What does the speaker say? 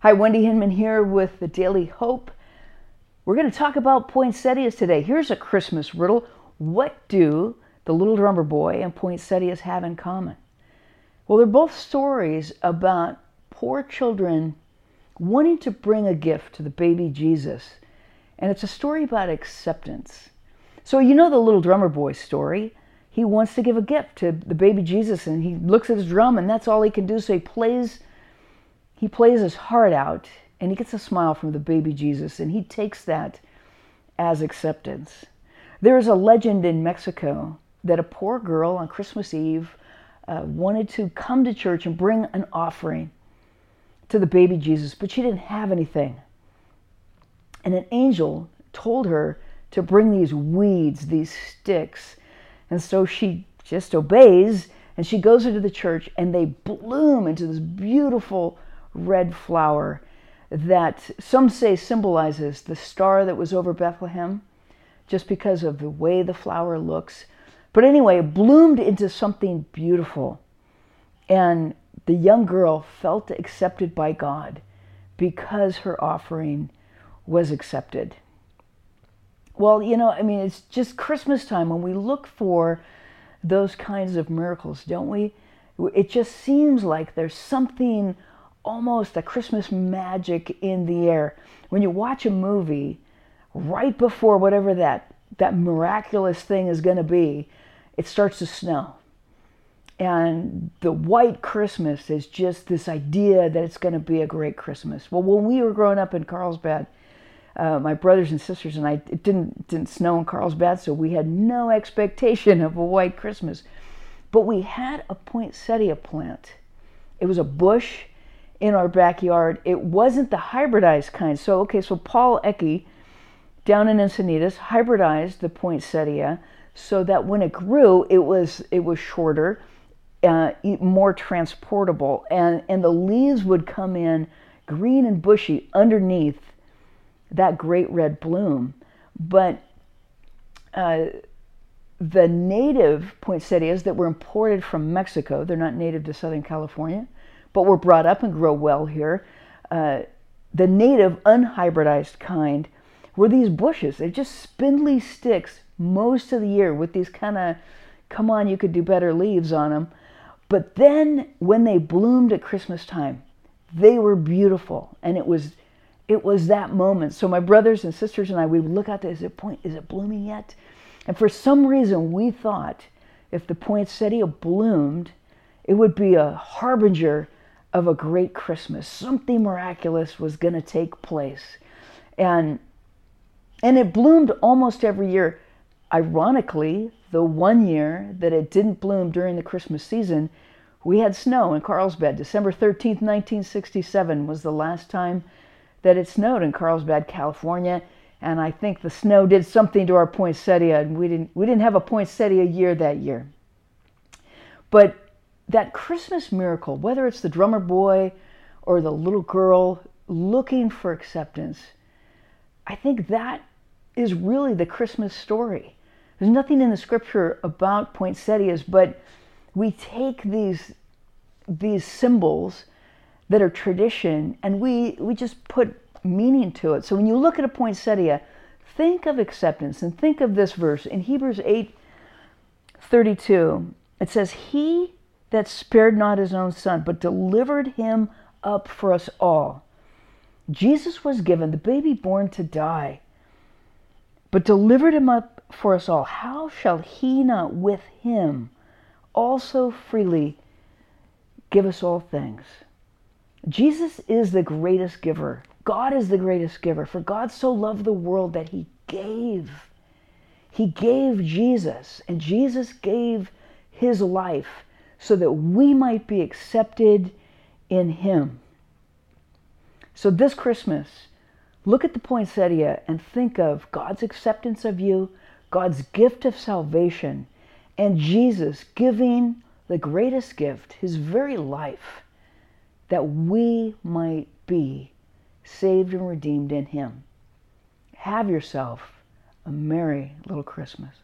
Hi, Wendy Hinman here with the Daily Hope. We're going to talk about poinsettias today. Here's a Christmas riddle. What do the little drummer boy and poinsettias have in common? Well, they're both stories about poor children wanting to bring a gift to the baby Jesus. And it's a story about acceptance. So, you know the little drummer boy story. He wants to give a gift to the baby Jesus and he looks at his drum and that's all he can do. So he plays he plays his heart out and he gets a smile from the baby Jesus and he takes that as acceptance. There is a legend in Mexico that a poor girl on Christmas Eve uh, wanted to come to church and bring an offering to the baby Jesus, but she didn't have anything. And an angel told her to bring these weeds, these sticks. And so she just obeys and she goes into the church and they bloom into this beautiful red flower that some say symbolizes the star that was over Bethlehem, just because of the way the flower looks. But anyway, it bloomed into something beautiful. And the young girl felt accepted by God because her offering was accepted. Well, you know, I mean, it's just Christmas time when we look for those kinds of miracles, don't we? It just seems like there's something almost a Christmas magic in the air. When you watch a movie, right before whatever that, that miraculous thing is going to be, it starts to snow. And the white Christmas is just this idea that it's going to be a great Christmas. Well, when we were growing up in Carlsbad, uh, my brothers and sisters and I, it didn't didn't snow in Carlsbad, so we had no expectation of a white Christmas. But we had a poinsettia plant. It was a bush in our backyard. It wasn't the hybridized kind. So, okay, so Paul Ecke down in Encinitas hybridized the poinsettia so that when it grew, it was it was shorter, uh, more transportable, and and the leaves would come in green and bushy underneath that great red bloom. But uh, the native poinsettias that were imported from Mexico, they're not native to Southern California but were brought up and grow well here. Uh, the native unhybridized kind were these bushes. They're just spindly sticks most of the year with these kind of, come on, you could do better leaves on them. But then when they bloomed at Christmas time, they were beautiful. And it was it was that moment. So my brothers and sisters and I, we would look out there, is it point, is it blooming yet? And for some reason we thought if the poinsettia bloomed, it would be a harbinger of a great Christmas. Something miraculous was going to take place. And and it bloomed almost every year. Ironically, the one year that it didn't bloom during the Christmas season, we had snow in Carlsbad. December 13th, 1967 was the last time that it snowed in Carlsbad, California. And I think the snow did something to our poinsettia, and we didn't, we didn't have a poinsettia year that year. But that Christmas miracle, whether it's the drummer boy or the little girl looking for acceptance, I think that is really the Christmas story. There's nothing in the scripture about poinsettias, but we take these these symbols that are tradition and we we just put meaning to it. So when you look at a poinsettia, think of acceptance and think of this verse in Hebrews 8 32. It says, He that spared not his own son, but delivered him up for us all. Jesus was given, the baby born to die, but delivered him up for us all. How shall he not with him also freely give us all things? Jesus is the greatest giver. God is the greatest giver. For God so loved the world that he gave. He gave Jesus, and Jesus gave his life so that we might be accepted in Him. So this Christmas, look at the poinsettia and think of God's acceptance of you, God's gift of salvation, and Jesus giving the greatest gift, His very life, that we might be saved and redeemed in Him. Have yourself a merry little Christmas.